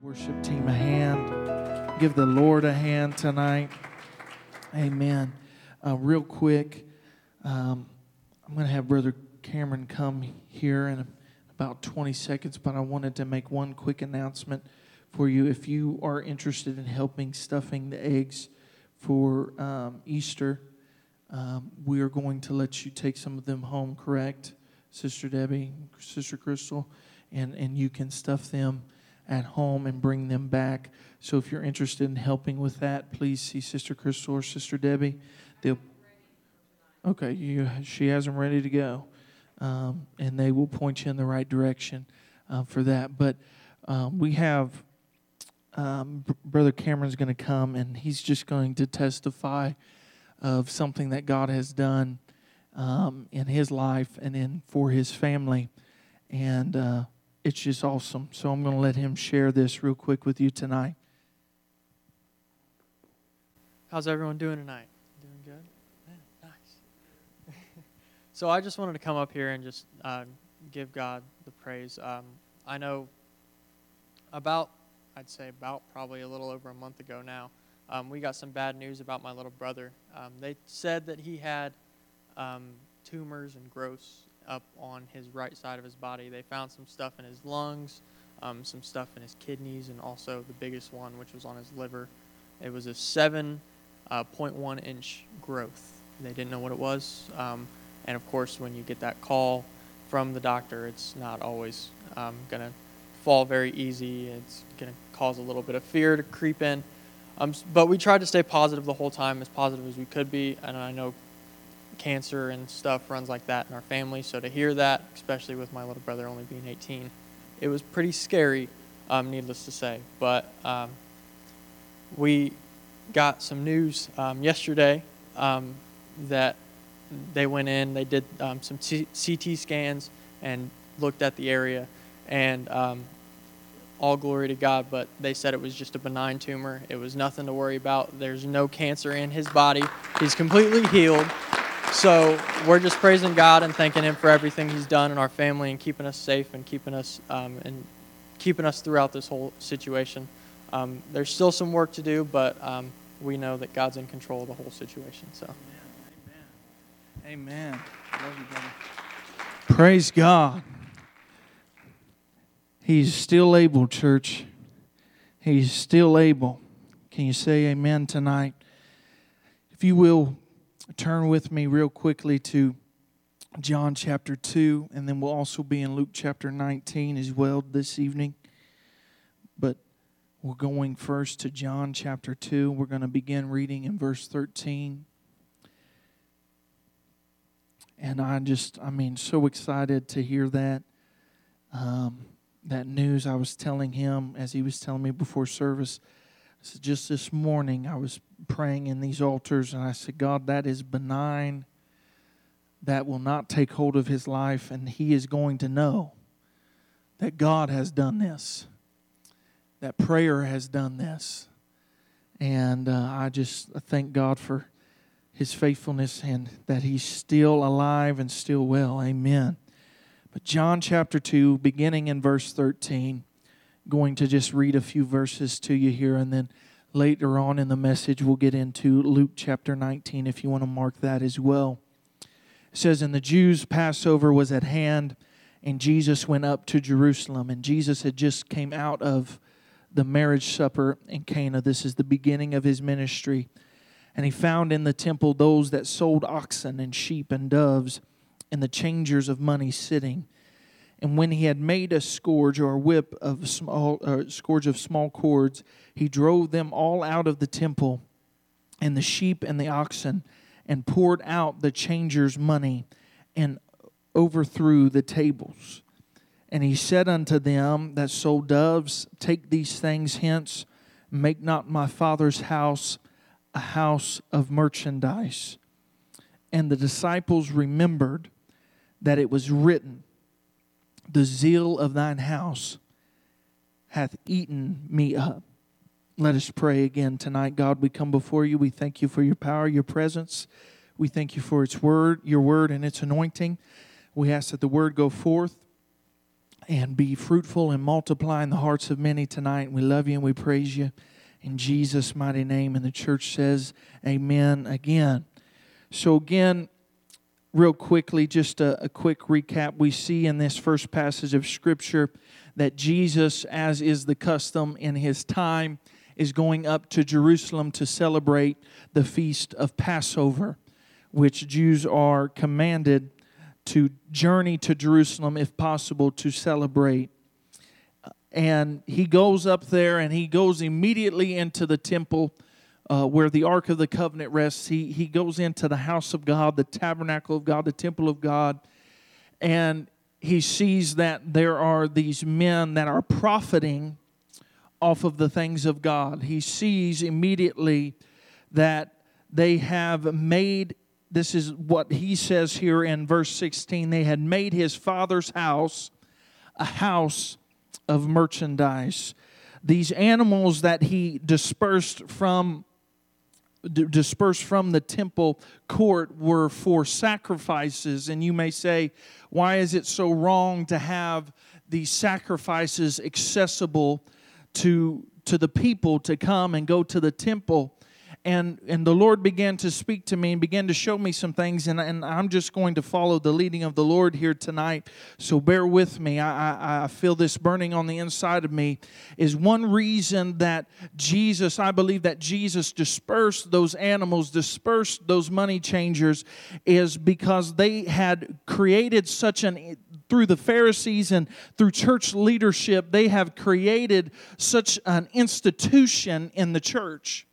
Worship team a hand. Give the Lord a hand tonight. Amen. Uh, real quick, um, I'm going to have Brother Cameron come here in about 20 seconds, but I wanted to make one quick announcement for you. If you are interested in helping stuffing the eggs for um, Easter, um, we are going to let you take some of them home, correct, Sister Debbie, Sister Crystal? And, and you can stuff them at home and bring them back. So if you're interested in helping with that, please see Sister Crystal or Sister Debbie. They'll okay. You, she has them ready to go, um, and they will point you in the right direction uh, for that. But um, we have um, Brother Cameron's going to come, and he's just going to testify of something that God has done um, in his life and in for his family, and. Uh, it's just awesome. So I'm going to let him share this real quick with you tonight. How's everyone doing tonight? Doing good? Yeah, nice. so I just wanted to come up here and just uh, give God the praise. Um, I know about, I'd say about probably a little over a month ago now, um, we got some bad news about my little brother. Um, they said that he had um, tumors and growths up on his right side of his body. They found some stuff in his lungs, um, some stuff in his kidneys, and also the biggest one, which was on his liver. It was a 7.1 uh, inch growth. They didn't know what it was. Um, and of course, when you get that call from the doctor, it's not always um, going to fall very easy. It's going to cause a little bit of fear to creep in. Um, but we tried to stay positive the whole time, as positive as we could be. And I know cancer and stuff runs like that in our family. So to hear that, especially with my little brother only being 18, it was pretty scary, um, needless to say. But um, we got some news um, yesterday um, that they went in, they did um, some CT scans and looked at the area, and um, all glory to God, but they said it was just a benign tumor. It was nothing to worry about. There's no cancer in his body. He's completely healed. So we're just praising God and thanking Him for everything He's done in our family and keeping us safe and keeping us um, and keeping us throughout this whole situation. Um, there's still some work to do, but um, we know that God's in control of the whole situation. So, Amen. Amen. Love you, brother. Praise God. He's still able, church. He's still able. Can you say Amen tonight? If you will turn with me real quickly to John chapter 2, and then we'll also be in Luke chapter 19 as well this evening. But we're going first to John chapter 2. We're going to begin reading in verse 13. And I just, I mean, so excited to hear that. Um, that news I was telling him as he was telling me before service. So just this morning, I was praying in these altars, and I said, God, that is benign. That will not take hold of his life, and he is going to know that God has done this, that prayer has done this. And uh, I just thank God for his faithfulness and that he's still alive and still well. Amen. But John chapter 2, beginning in verse 13, going to just read a few verses to you here and then later on in the message, we'll get into Luke chapter 19 if you want to mark that as well. It says, And the Jews' Passover was at hand, and Jesus went up to Jerusalem. And Jesus had just came out of the marriage supper in Cana. This is the beginning of his ministry. And he found in the temple those that sold oxen and sheep and doves, and the changers of money sitting. And when he had made a scourge or a whip of small uh, scourge of small cords, he drove them all out of the temple, and the sheep and the oxen, and poured out the changers' money, and overthrew the tables. And he said unto them that sold doves, Take these things hence, make not my father's house a house of merchandise. And the disciples remembered that it was written the zeal of thine house hath eaten me up. Let us pray again tonight. God, we come before you. We thank you for your power, your presence. We thank you for its word, your word and its anointing. We ask that the word go forth and be fruitful and multiply in the hearts of many tonight. We love you and we praise you in Jesus' mighty name. And the church says, Amen again. So, again, real quickly, just a, a, quick recap. We see in this first passage of Scripture that Jesus, as is the custom in his time, is going up to Jerusalem to celebrate the feast of Passover, which Jews are commanded to journey to Jerusalem, if possible, to celebrate. And he goes up there and he goes immediately into the temple uh, where the Ark of the Covenant rests. He, he goes into the house of God, the tabernacle of God, the temple of God, and he sees that there are these men that are profiting off of the things of God. He sees immediately that they have made, this is what he says here in verse 16, they had made his father's house a house of merchandise. These animals that he dispersed from dispersed from the temple court were for sacrifices. And you may say, why is it so wrong to have these sacrifices accessible to, to the people to come and go to the temple? And and the lord began to speak to me and began to show me some things and, and i'm just going to follow the leading of the lord here tonight. So bear with me. I, I, I feel this burning on the inside of me is one reason that jesus i believe that jesus dispersed those animals dispersed those money changers is because they had created such an through the Pharisees and through church leadership, they have created such an institution in the church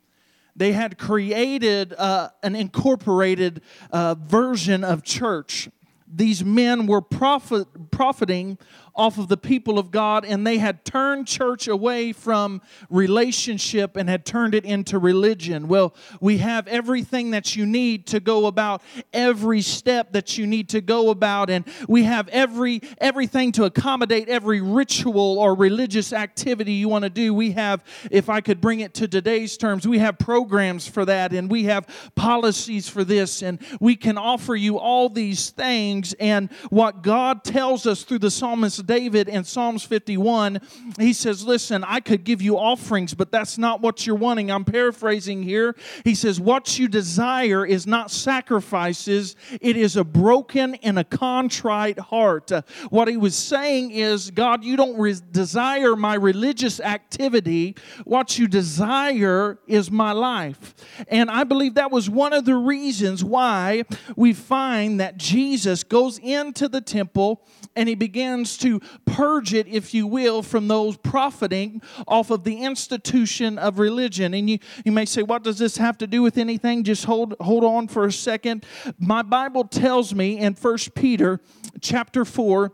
they had created uh, an incorporated uh, version of church. These men were profit, profiting off of the people of God, and they had turned church away from relationship and had turned it into religion. Well, we have everything that you need to go about every step that you need to go about, and we have every everything to accommodate every ritual or religious activity you want to do. We have, if I could bring it to today's terms, we have programs for that, and we have policies for this, and we can offer you all these things. And what God tells us through the psalmist David in Psalms 51, he says, Listen, I could give you offerings, but that's not what you're wanting. I'm paraphrasing here. He says, What you desire is not sacrifices, it is a broken and a contrite heart. Uh, what he was saying is, God, you don't re- desire my religious activity. What you desire is my life. And I believe that was one of the reasons why we find that Jesus goes into the temple and he begins to purge it, if you will, from those profiting off of the institution of religion. And you, you may say, what does this have to do with anything? Just hold, hold on for a second. My Bible tells me in First Peter chapter 4,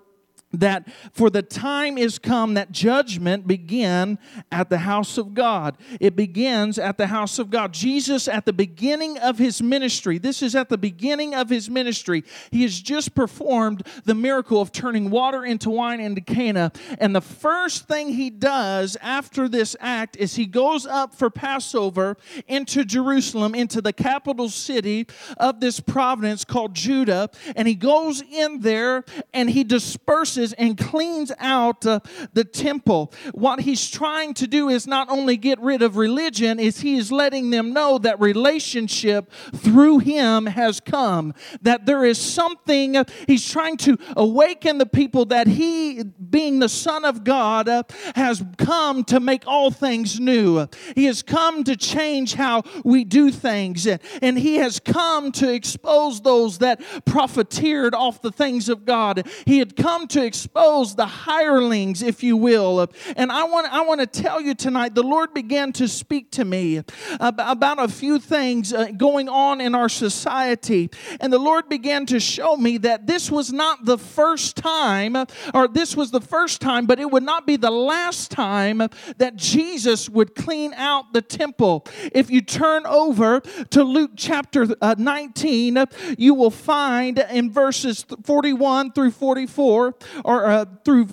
that for the time is come that judgment begin at the house of God. It begins at the house of God. Jesus, at the beginning of his ministry, this is at the beginning of his ministry, he has just performed the miracle of turning water into wine into Cana. And the first thing he does after this act is he goes up for Passover into Jerusalem, into the capital city of this province called Judah. And he goes in there and he disperses and cleans out uh, the temple. What he's trying to do is not only get rid of religion, is he is letting them know that relationship through him has come. That there is something uh, he's trying to awaken the people that he, being the Son of God, uh, has come to make all things new. He has come to change how we do things, and he has come to expose those that profiteered off the things of God. He had come to expose the hirelings, if you will. And I want, I want to tell you tonight, the Lord began to speak to me about a few things uh, going on in our society. And the Lord began to show me that this was not the first time, or this was the first time, but it would not be the last time that Jesus would clean out the temple. If you turn over to Luke chapter uh, 19, you will find in verses 41 through 44 or uh, through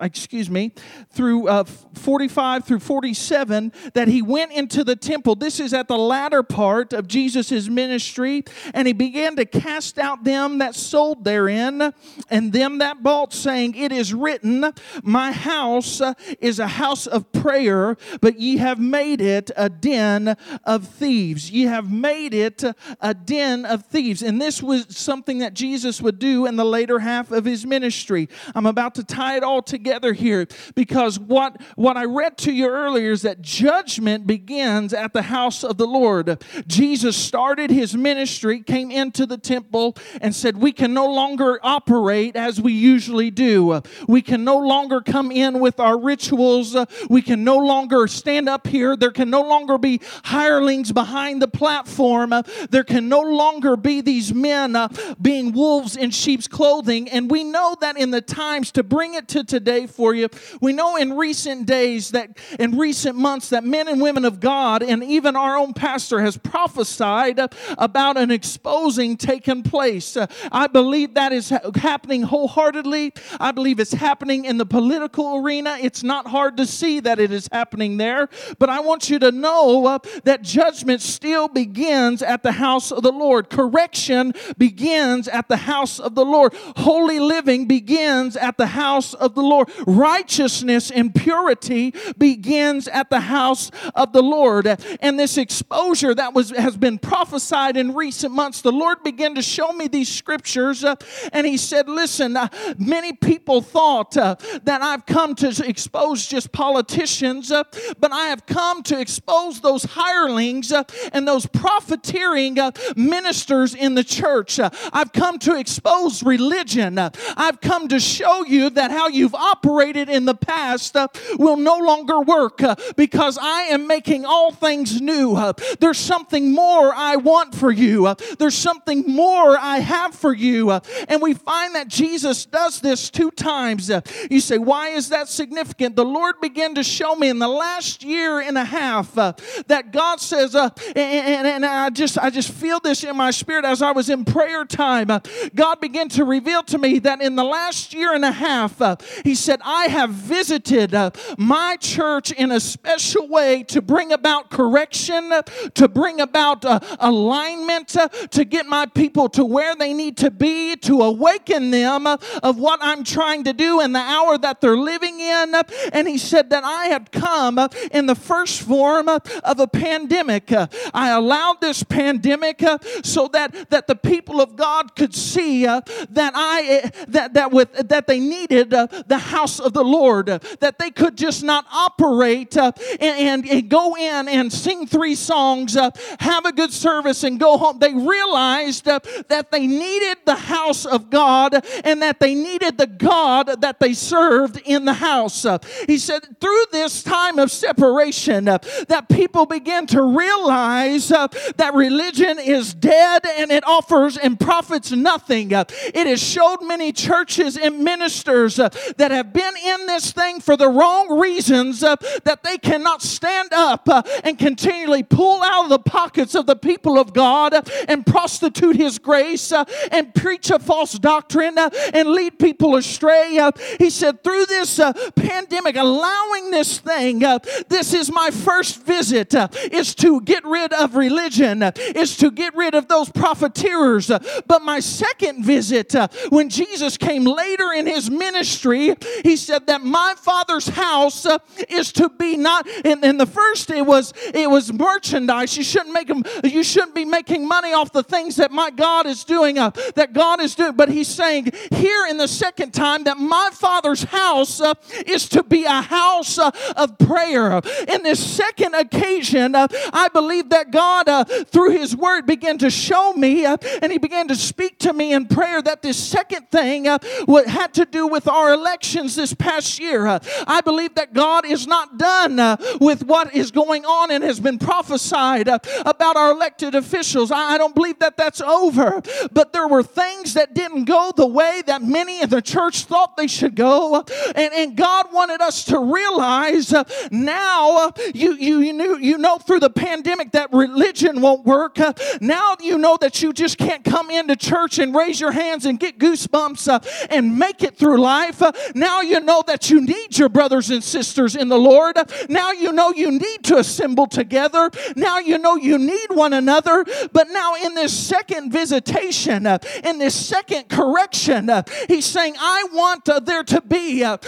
excuse me, through uh, 45 through 47, that he went into the temple. This is at the latter part of Jesus' ministry, and he began to cast out them that sold therein, and them that bought, saying, It is written, My house is a house of prayer, but ye have made it a den of thieves. Ye have made it a den of thieves. And this was something that Jesus would do in the later half of his ministry. I'm about to tie it all together here because what, what I read to you earlier is that judgment begins at the house of the Lord. Jesus started his ministry, came into the temple, and said, We can no longer operate as we usually do. We can no longer come in with our rituals. We can no longer stand up here. There can no longer be hirelings behind the platform. There can no longer be these men uh, being wolves in sheep's clothing. And we know that in the times, to bring it to today for you, we know in recent days that in recent months that men and women of God and even our own pastor has prophesied about an exposing taking place. Uh, I believe that is happening wholeheartedly. I believe it's happening in the political arena. It's not hard to see that it is happening there, but I want you to know uh, that judgment still begins at the house of the Lord. Correction begins at the house of the Lord. Holy living begins at the house of the Lord. Righteousness and purity begins at the house of the Lord. And this exposure that was has been prophesied in recent months, the Lord began to show me these scriptures, uh, and He said, "Listen, uh, many people thought uh, that I've come to expose just politicians, uh, but I have come to expose those hirelings uh, and those profiteering uh, ministers in the church. I've come to expose religion. I've come to show you that how you've operated in the past will no longer work because I am making all things new. There's something more I want for you. There's something more I have for you. And we find that Jesus does this two times. You say, why is that significant? The Lord began to show me in the last year and a half uh, that God says, uh, and, and, I just I just feel this in my spirit as I was in prayer time. Uh, God began to reveal to me that in the last year and a half, uh, He said, I have visited uh, my church in a special way to bring about correction, to bring about uh, alignment, uh, to get my people to where they need to be, to awaken them uh, of what I'm trying to do in the hour that they're living in. And He said that I had come uh, in the first form of a pandemic. I allowed this pandemic so that, that the people of God could see that I eh, that that with that they needed the house of the Lord, that they could just not operate uh, and, and, and go in and sing three songs, uh, have a good service, and go home. They realized uh, that they needed the house of God and that they needed the God that they served in the house. He said, through this time of separation, that people begin to realize that religion is dead and it offers and profits nothing. It has showed many churches and ministers that have been in this thing for the wrong reasons uh, that they cannot stand up uh, and continually pull out of the pockets of the people of God uh, and prostitute His grace and preach a false doctrine and lead people astray. He said, through this pandemic, allowing this thing, this is my first visit, is to get rid of religion, is to get rid of those profiteers. But my second visit, when Jesus came later in his ministry, he said that my father's house is to be not in, in the first it was it was merchandise. You shouldn't make them you shouldn't be making money off the things that my God is doing, uh, that God is doing. But he's saying here in the second time that my father's house uh, is to be a house uh, of prayer. In this second occasion, uh, I believe that God, uh, through his word, began to show me uh, and he began to speak to me in prayer that this second thing what had to do with our this past year. I believe that God is not done with what is going on and has been prophesied about our elected officials. I don't believe that that's over, but there were things that didn't go the way that many in the church thought they should go. And, and God wanted us to realize uh, now uh, you, you, you, knew, you know through the pandemic that religion won't work. Uh, now you know that you just can't come into church and raise your hands and get goosebumps uh, and make it through life. Uh, now Now you know that you need your brothers and sisters in the Lord. Now you know you need to assemble together. Now you know you need one another. But now in this second visitation, uh, in this second correction, uh, he's saying, I want uh, there to be a,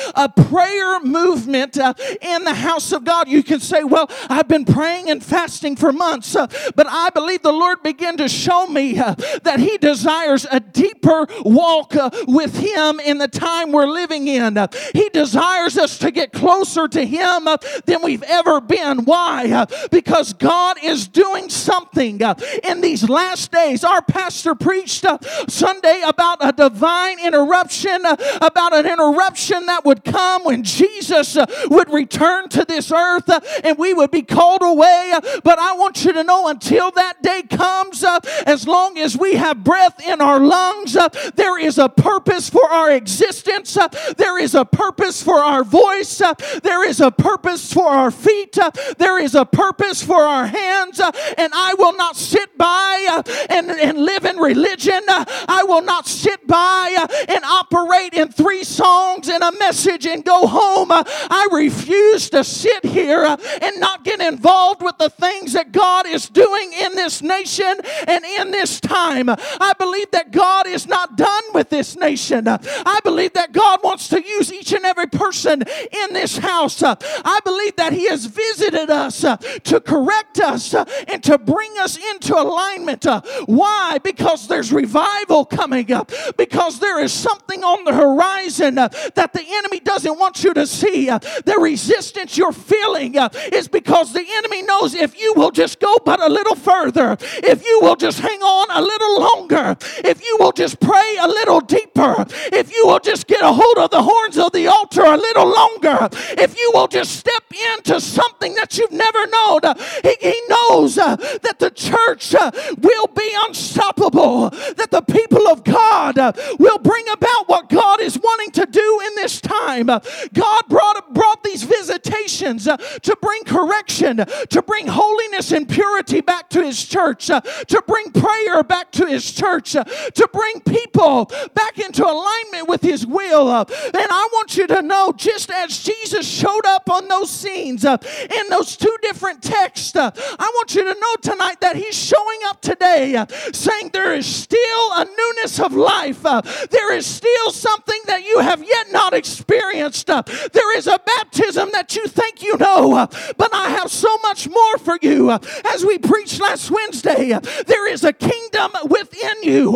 prayer movement in the house of God. You can say, Well, I've been praying and fasting for months, but I believe the Lord began to show me that He desires a deeper walk with Him in the time we're living in. He desires us to get closer to Him than we've ever been. Why? Because God is doing something in these last days. Our pastor preached Sunday about a divine interruption, about an interruption that would come when Jesus would return to this earth and we would be called away. But I want you to know until that day comes, as long as we have breath in our lungs, there is a purpose for our existence, uh, there is a purpose for our voice, there is a purpose for our feet, there is a purpose for our hands, and I will not sit by and, and live in religion. I will not sit by and operate in three songs and a message and go home. I refuse to sit here and not get involved with the things that God is doing in this nation and in this time. I believe that God is not done with this nation. I believe that God wants to use each and every person in this house. Uh, I believe that He has visited us uh, to correct us uh, and to bring us into alignment. Why? Because there's revival coming up, because there is something on the horizon that the enemy doesn't want you to see. The resistance you're feeling is because the enemy knows if you will just go but a little further, if you will just hang on a little longer, if you will just pray a little deeper, if you will just get a hold of the horns of the altar a little longer, if you will just step into something that you've never known, uh, he, he knows uh, that the church uh, will be unstoppable, that the people of God will bring about what God is wanting to do in this time. God brought, brought these visitations to bring correction, to bring holiness and purity back to His church, to bring prayer back to His church, to bring people back into alignment with His will. uh, And I want you to know, just as Jesus showed up on those scenes uh, in those two different texts, uh, I want you to know tonight that He's showing up today uh, saying there is still a newness of life. uh, There is still something that you have yet not experienced. uh, There is a baptism that you think you know, uh, but I have so much more for you. As we preached last Wednesday, there is a kingdom within you.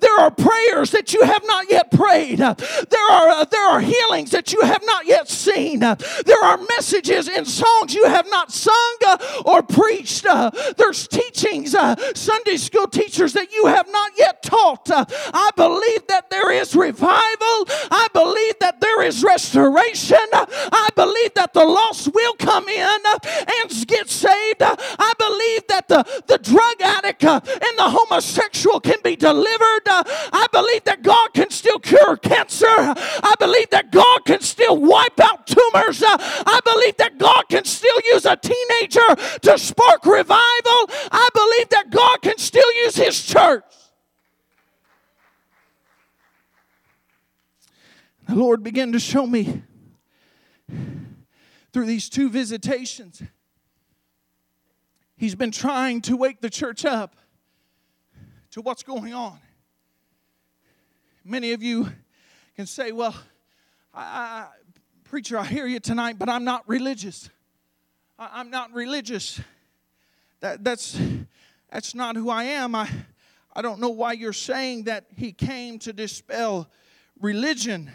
There are prayers that you have not yet prayed. There are uh, there are healings that you have not yet seen. There are messages and songs you have not sung uh, or preached. Uh, There's teachings, uh, Sunday school teachers that you have not yet taught. I believe that there is revival. I believe that there is restoration. I believe that the lost will come in and get saved. I believe that the, the drug addict and the homosexual can be delivered. I believe that God can still cure cancer. I believe that God can still wipe out tumors. Uh, I believe that God can still use a teenager to spark revival. I believe that God can still use His church. The Lord began to show me through these two visitations. He's been trying to wake the church up to what's going on. Many of you can say, Well, I, I, preacher, I hear you tonight, but I'm not religious. I, I'm not religious. That, that's, that's not who I am. I, I don't know why you're saying that he came to dispel religion.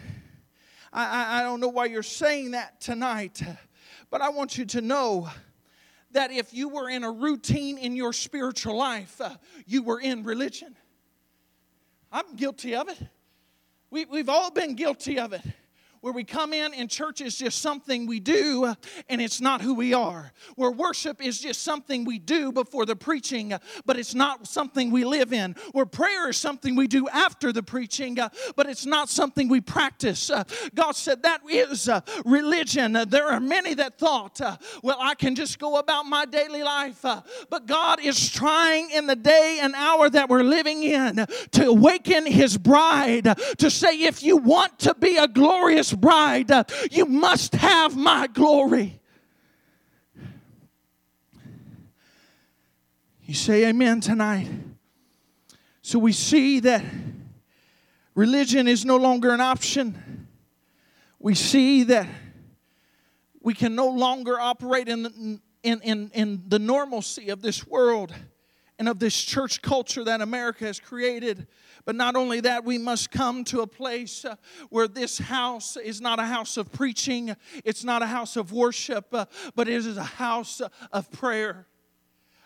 I, I, I don't know why you're saying that tonight, but I want you to know that if you were in a routine in your spiritual life, uh, you were in religion. I'm guilty of it. We, we've all been guilty of it. Where we come in and church is just something we do and it's not who we are. Where worship is just something we do before the preaching, but it's not something we live in. Where prayer is something we do after the preaching, but it's not something we practice. God said that is uh, religion. There are many that thought, uh, well, I can just go about my daily life. uh, but God is trying in the day and hour that we're living in to awaken His bride to say, if you want to be a glorious his bride, uh, you must have my glory. You say amen tonight. So we see that religion is no longer an option. We see that we can no longer operate in the, in, in, in the normalcy of this world and of this church culture that America has created. But not only that, we must come to a place uh, where this house is not a house of preaching, it's not a house of worship, uh, but it is a house of prayer.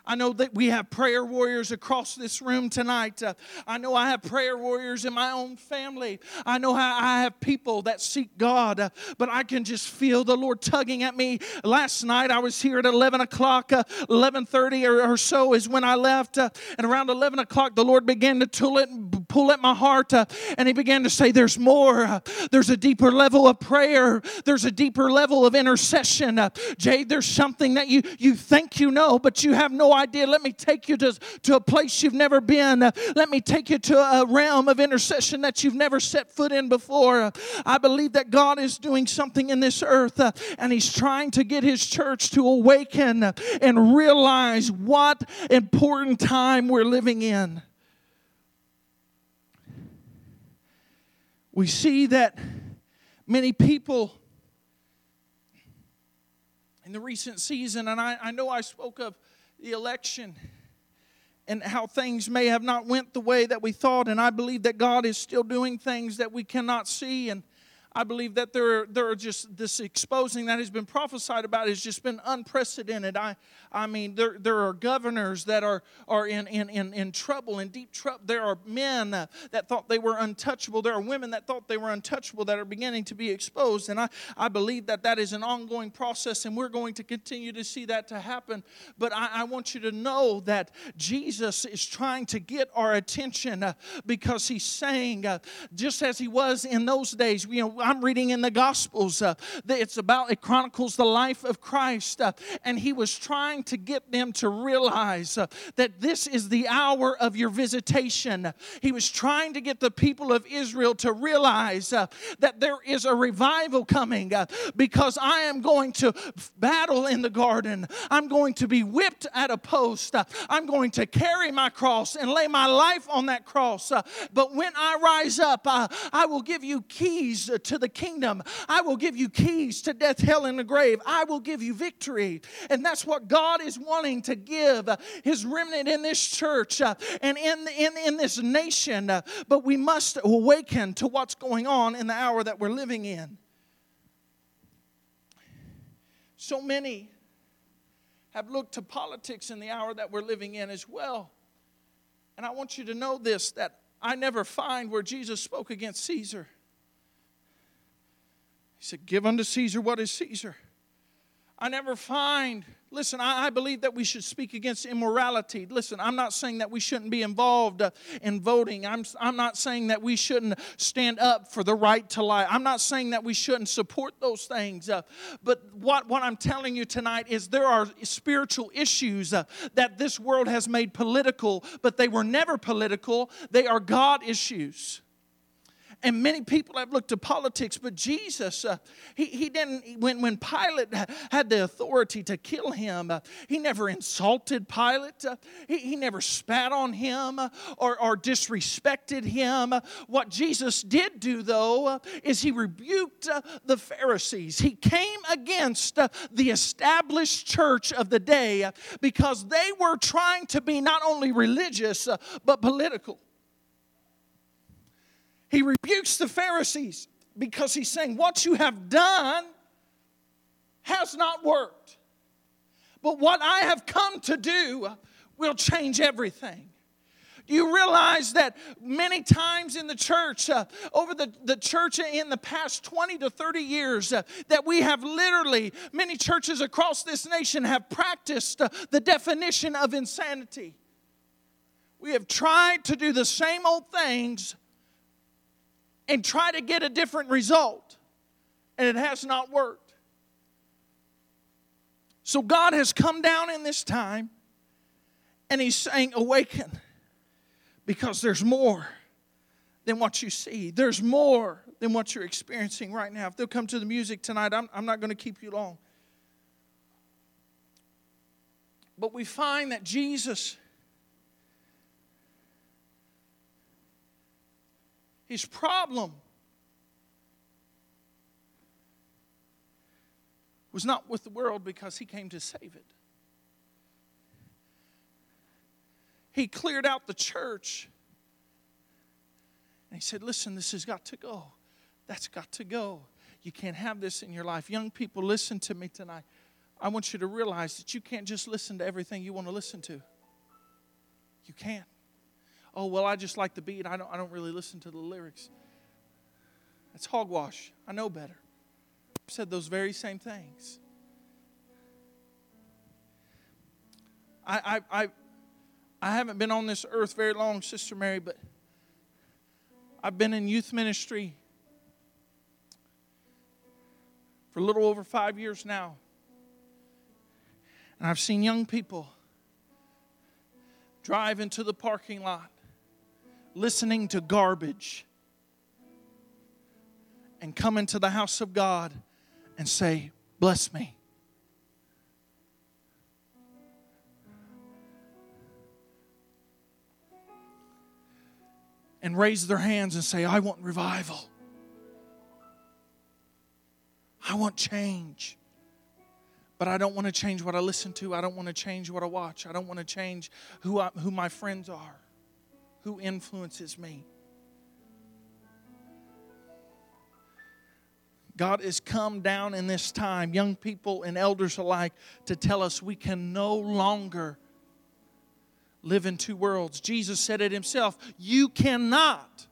I know that we have prayer warriors across this room tonight. Uh, I know I have prayer warriors in my own family. I know I have people that seek God, uh, but I can just feel the Lord tugging at me. Last night I was here at 11 o'clock, uh, 11:30 or, or, so is when I left, uh, and around 11 o'clock the Lord began to pull it, pull at my heart, uh, and He began to say, "There's more. Uh, there's a deeper level of prayer. There's a deeper level of intercession." Jade, there's something that you you think you know, but you have no idea. Let me take you to, to a place you've never been. Uh, let me take you to a realm of intercession that you've never set foot in before. Uh, I believe that God is doing something in this earth uh, and He's trying to get His church to awaken and realize what important time we're living in. We see that many people in the recent season, and I, I know I spoke of the election and how things may have not went the way that we thought and i believe that god is still doing things that we cannot see and I believe that there, there are just this exposing that has been prophesied about has just been unprecedented. I, I mean, there, there are governors that are, are in, in, in, in trouble, in deep trouble. There are men uh, that thought they were untouchable. There are women that thought they were untouchable that are beginning to be exposed. And I, I believe that that is an ongoing process, and we're going to continue to see that to happen. But I, I want you to know that Jesus is trying to get our attention uh, because he's saying, uh, just as he was in those days, you know, I'm reading in the Gospels. Uh, it's about, it chronicles the life of Christ. Uh, and he was trying to get them to realize uh, that this is the hour of your visitation. He was trying to get the people of Israel to realize uh, that there is a revival coming uh, because I am going to battle in the garden. I'm going to be whipped at a post. Uh, I'm going to carry my cross and lay my life on that cross. but when I rise up, I will give you keys to to the kingdom. I will give you keys to death, hell, and the grave. I will give you victory. And that's what God is wanting to give his remnant in this church uh, and in, in, in this nation. Uh, but we must awaken to what's going on in the hour that we're living in. So many have looked to politics in the hour that we're living in as well. And I want you to know this that I never find where Jesus spoke against Caesar. He said, Give unto Caesar what is Caesar. I never find, listen, I, I, believe that we should speak against immorality. Listen, I'm not saying that we shouldn't be involved uh, in voting. I'm, I'm not saying that we shouldn't stand up for the right to lie. I'm not saying that we shouldn't support those things. Uh, but what, what I'm telling you tonight is there are spiritual issues uh, that this world has made political, but they were never political. They are God issues. And many people have looked to politics, but Jesus, uh, he, he didn't, when, when Pilate had the authority to kill him, uh, he never insulted Pilate. Uh, he, he never spat on him uh, or, or disrespected him. What Jesus did do, though, uh, is he rebuked uh, the Pharisees. He came against the established church of the day because they were trying to be not only religious, but political. He rebukes the Pharisees because he's saying, What you have done has not worked. But what I have come to do will change everything. Do you realize that many times in the church, uh, over the, the church in the past 20 to 30 years, uh, that we have literally, many churches across this nation have practiced uh, the definition of insanity. We have tried to do the same old things and try to get a different result, and it has not worked. So God has come down in this time, and He's saying, Awaken, because there's more than what you see, there's more than what you're experiencing right now. If they'll come to the music tonight, I'm, I'm not going to keep you long. But we find that Jesus, his problem was not with the world because he came to save it. He cleared out the church. And he said, Listen, this has got to go. That's got to go. You can't have this in your life. Young people, listen to me tonight. I want you to realize that you can't just listen to everything you want to listen to. You can't. Oh, well, I just like the beat. I don't, I don't really listen to the lyrics. That's hogwash. I know better. I've said those very same things. I, I, I, I haven't been on this earth very long, Sister Mary, but I've been in youth ministry for a little over five years now. And I've seen young people drive into the parking lot listening to garbage and come into the house of God and say, Bless me. And raise their hands and say, I want revival. I want change. But I don't want to change what I listen to. I don't want to change what I watch. I don't want to change who, I, who my friends are, who influences me. God has come down in this time, young people and elders alike, to tell us we can no longer live in two worlds. Jesus said it himself you cannot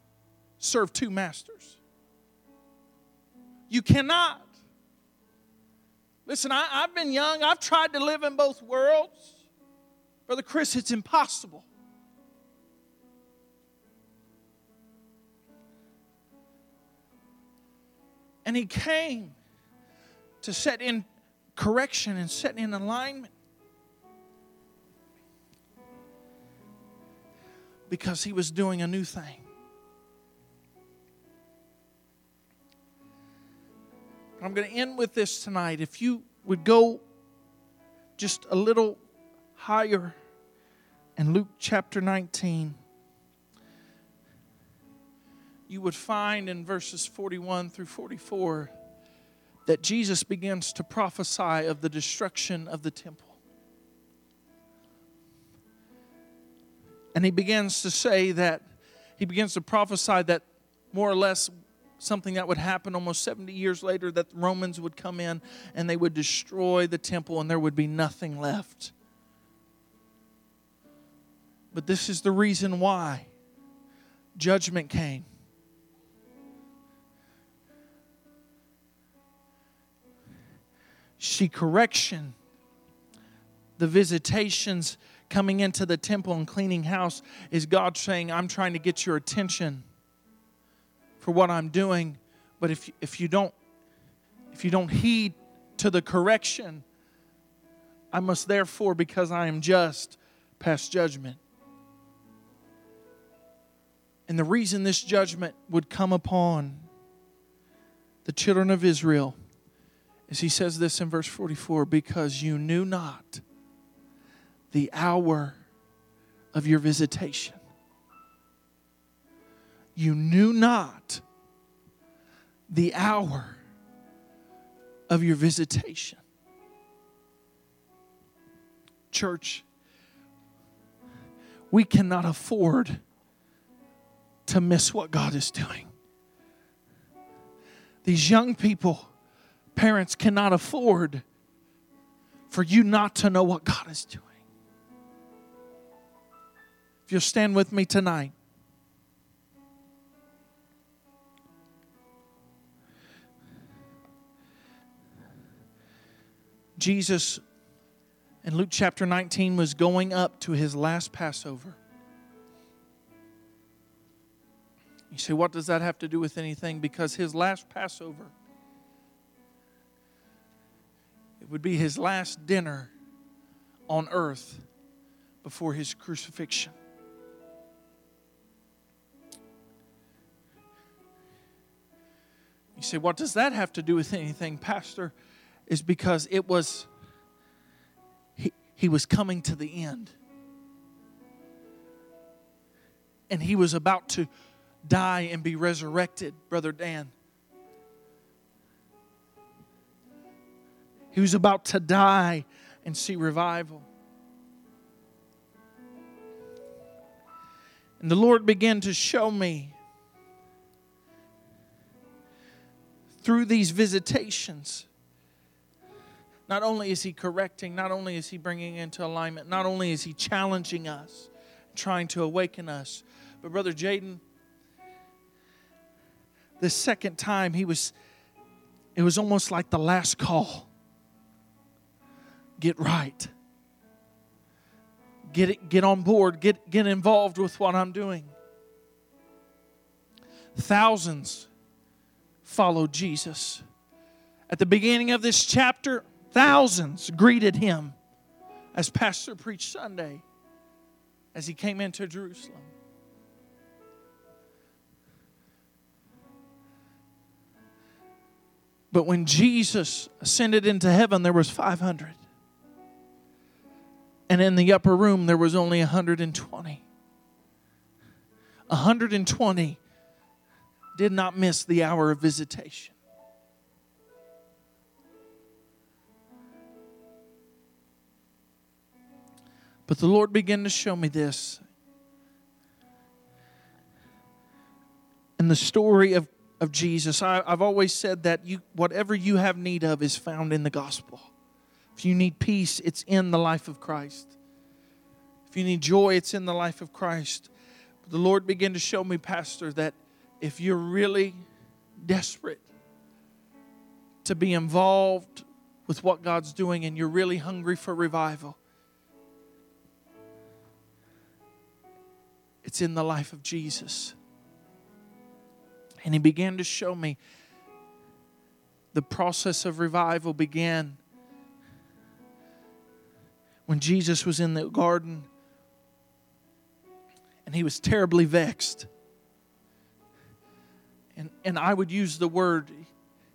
serve two masters. You cannot. Listen, I, have been young, I've tried to live in both worlds. Brother Chris, it's impossible. And he came to set in correction and set in alignment. Because he was doing a new thing. I'm going to end with this tonight. If you would go just a little higher in Luke chapter 19 you would find in verses 41 through 44 that Jesus begins to prophesy of the destruction of the temple. And he begins to say that, he begins to prophesy that more or less something that would happen almost 70 years later that the Romans would come in and they would destroy the temple and there would be nothing left. But this is the reason why judgment came. See, correction, the visitations coming into the temple and cleaning house is God saying, I'm trying to get your attention for what I'm doing. But if, if you don't if you don't heed to the correction, I must therefore, because I am just, pass judgment. And the reason this judgment would come upon the children of Israel he says this in verse 44 because you knew not the hour of your visitation. You knew not the hour of your visitation. Church, we cannot afford to miss what God is doing. These young people Parents cannot afford for you not to know what God is doing. If you'll stand with me tonight. Jesus in Luke chapter 19 was going up to his last Passover. You say, what does that have to do with anything? Because his last Passover would be his last dinner on earth before his crucifixion. You say, what does that have to do with anything, Pastor? Is because it was, he, he was coming to the end. And he was about to die and be resurrected, Brother Dan. He was about to die and see revival. And the Lord began to show me through these visitations. Not only is He correcting, not only is He bringing into alignment, not only is He challenging us, trying to awaken us, but Brother Jaden, the second time He was, it was almost like the last call get right. Get it, get on board, get, get involved with what I'm doing. Thousands followed Jesus. At the beginning of this chapter, thousands greeted him as Pastor preached Sunday as he came into Jerusalem. But when Jesus ascended into heaven, there was 500 and in the upper room there was only 120. 120 did not miss the hour of visitation. But the Lord began to show me this. In the story of, of Jesus, I, I've always said that you, whatever you have need of is found in the gospel. You need peace, it's in the life of Christ. If you need joy, it's in the life of Christ. The Lord began to show me, Pastor, that if you're really desperate to be involved with what God's doing and you're really hungry for revival, it's in the life of Jesus. And He began to show me the process of revival began when Jesus was in the garden and he was terribly vexed. And, and I would use the word,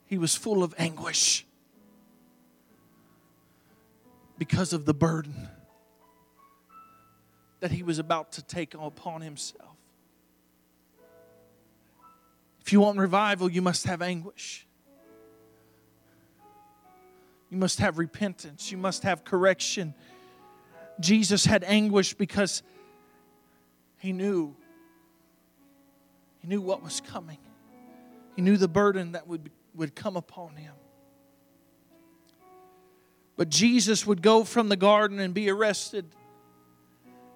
he was full of anguish because of the burden that he was about to take upon himself. If you want revival, you must have anguish. You must have repentance. You must have correction. Jesus had anguish because he knew. He knew what was coming. He knew the burden that would, would come upon him. But Jesus would go from the garden and be arrested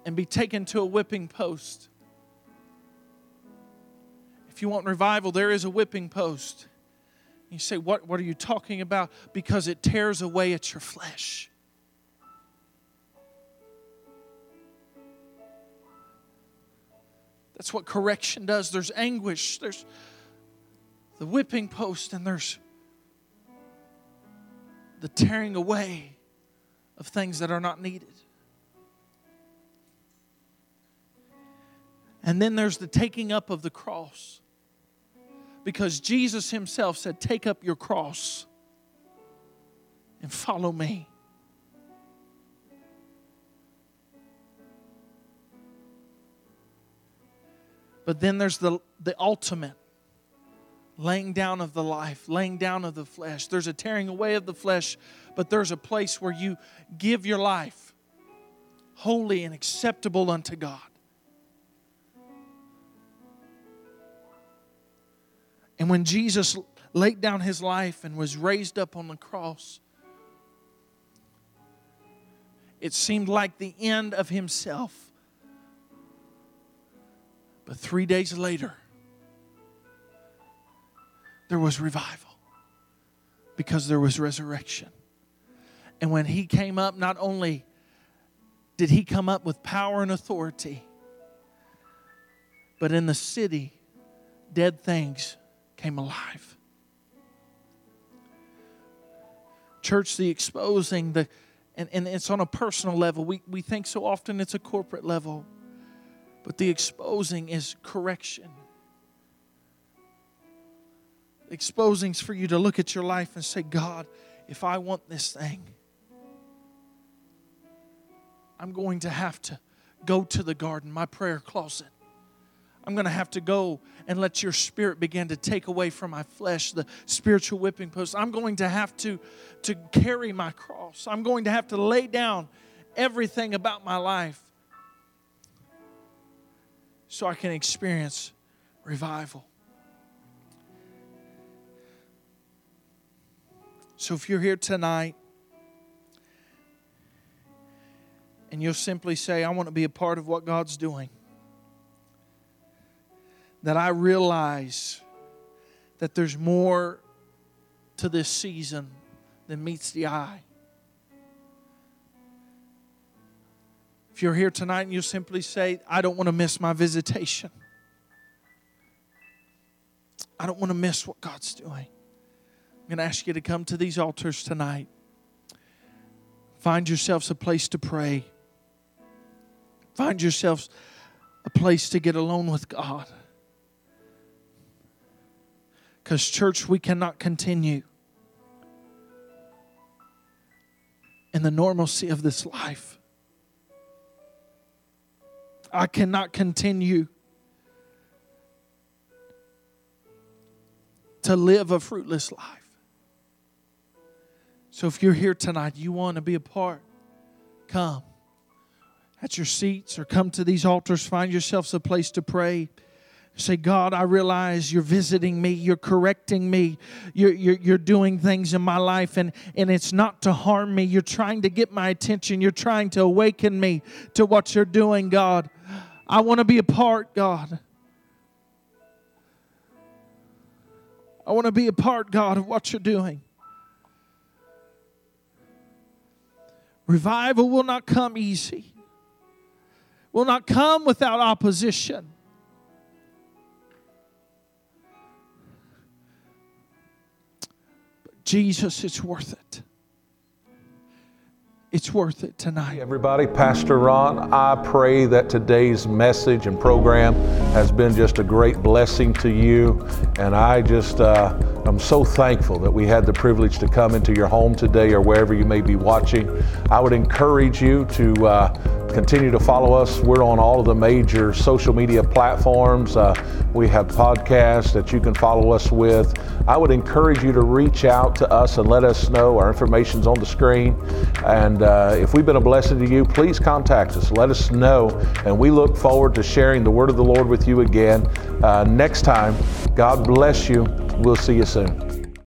and be taken to a whipping post. If you want revival, there is a whipping post. You say, What, what are you talking about? Because it tears away at your flesh. That's what correction does. There's anguish, there's the whipping post, and there's the tearing away of things that are not needed. And then there's the taking up of the cross. Because Jesus Himself said, Take up your cross and follow me. But then there's the, the ultimate laying down of the life, laying down of the flesh. There's a tearing away of the flesh, but there's a place where you give your life holy and acceptable unto God. And when Jesus laid down his life and was raised up on the cross, it seemed like the end of himself. But three days later, there was revival because there was resurrection. And when he came up, not only did he come up with power and authority, but in the city, dead things came alive. Church, the exposing, the and, and it's on a personal level. We, we think so often it's a corporate level. But the exposing is correction. exposing is for you to look at your life and say, God, if I want this thing, I'm going to have to go to the garden, my prayer closet. I'm going to have to go and let your spirit begin to take away from my flesh the spiritual whipping post. I'm going to have to, to carry my cross. I'm going to have to lay down everything about my life so I can experience revival. So if you're here tonight and you'll simply say, I want to be a part of what God's doing that I realize that there's more to this season than meets the eye. You're here tonight and you simply say, I don't want to miss my visitation, I don't want to miss what God's doing. I'm going to ask you to come to these altars tonight. Find yourselves a place to pray. Find yourselves a place to get alone with God. Because, church, we cannot continue in the normalcy of this life. I cannot continue to live a fruitless life. So, if you're here tonight, you want to be a part, come at your seats or come to these altars, find yourselves a place to pray. Say, God, I realize you're visiting me, you're correcting me, you're, you're, you're doing things in my life, and, and it's not to harm me. You're trying to get my attention, you're trying to awaken me to what you're doing, God. I want to be a part, God. I want to be a part, God, of what you're doing. Revival will not come easy, will not come without opposition. Jesus, it's worth it. It's worth it tonight. Hey everybody, Pastor Ron, I pray that today's message and program has been just a great blessing to you. And I just, uh, I'm so thankful that we had the privilege to come into your home today or wherever you may be watching. I would encourage you to uh, continue to follow us. We're on all of the major social media platforms. Uh, we have podcasts that you can follow us with. I would encourage you to reach out to us and let us know. Our information's on the screen. And uh, if we've been a blessing to you, please contact us. Let us know. And we look forward to sharing the word of the Lord with you again uh, next time. God bless you. We'll see you soon.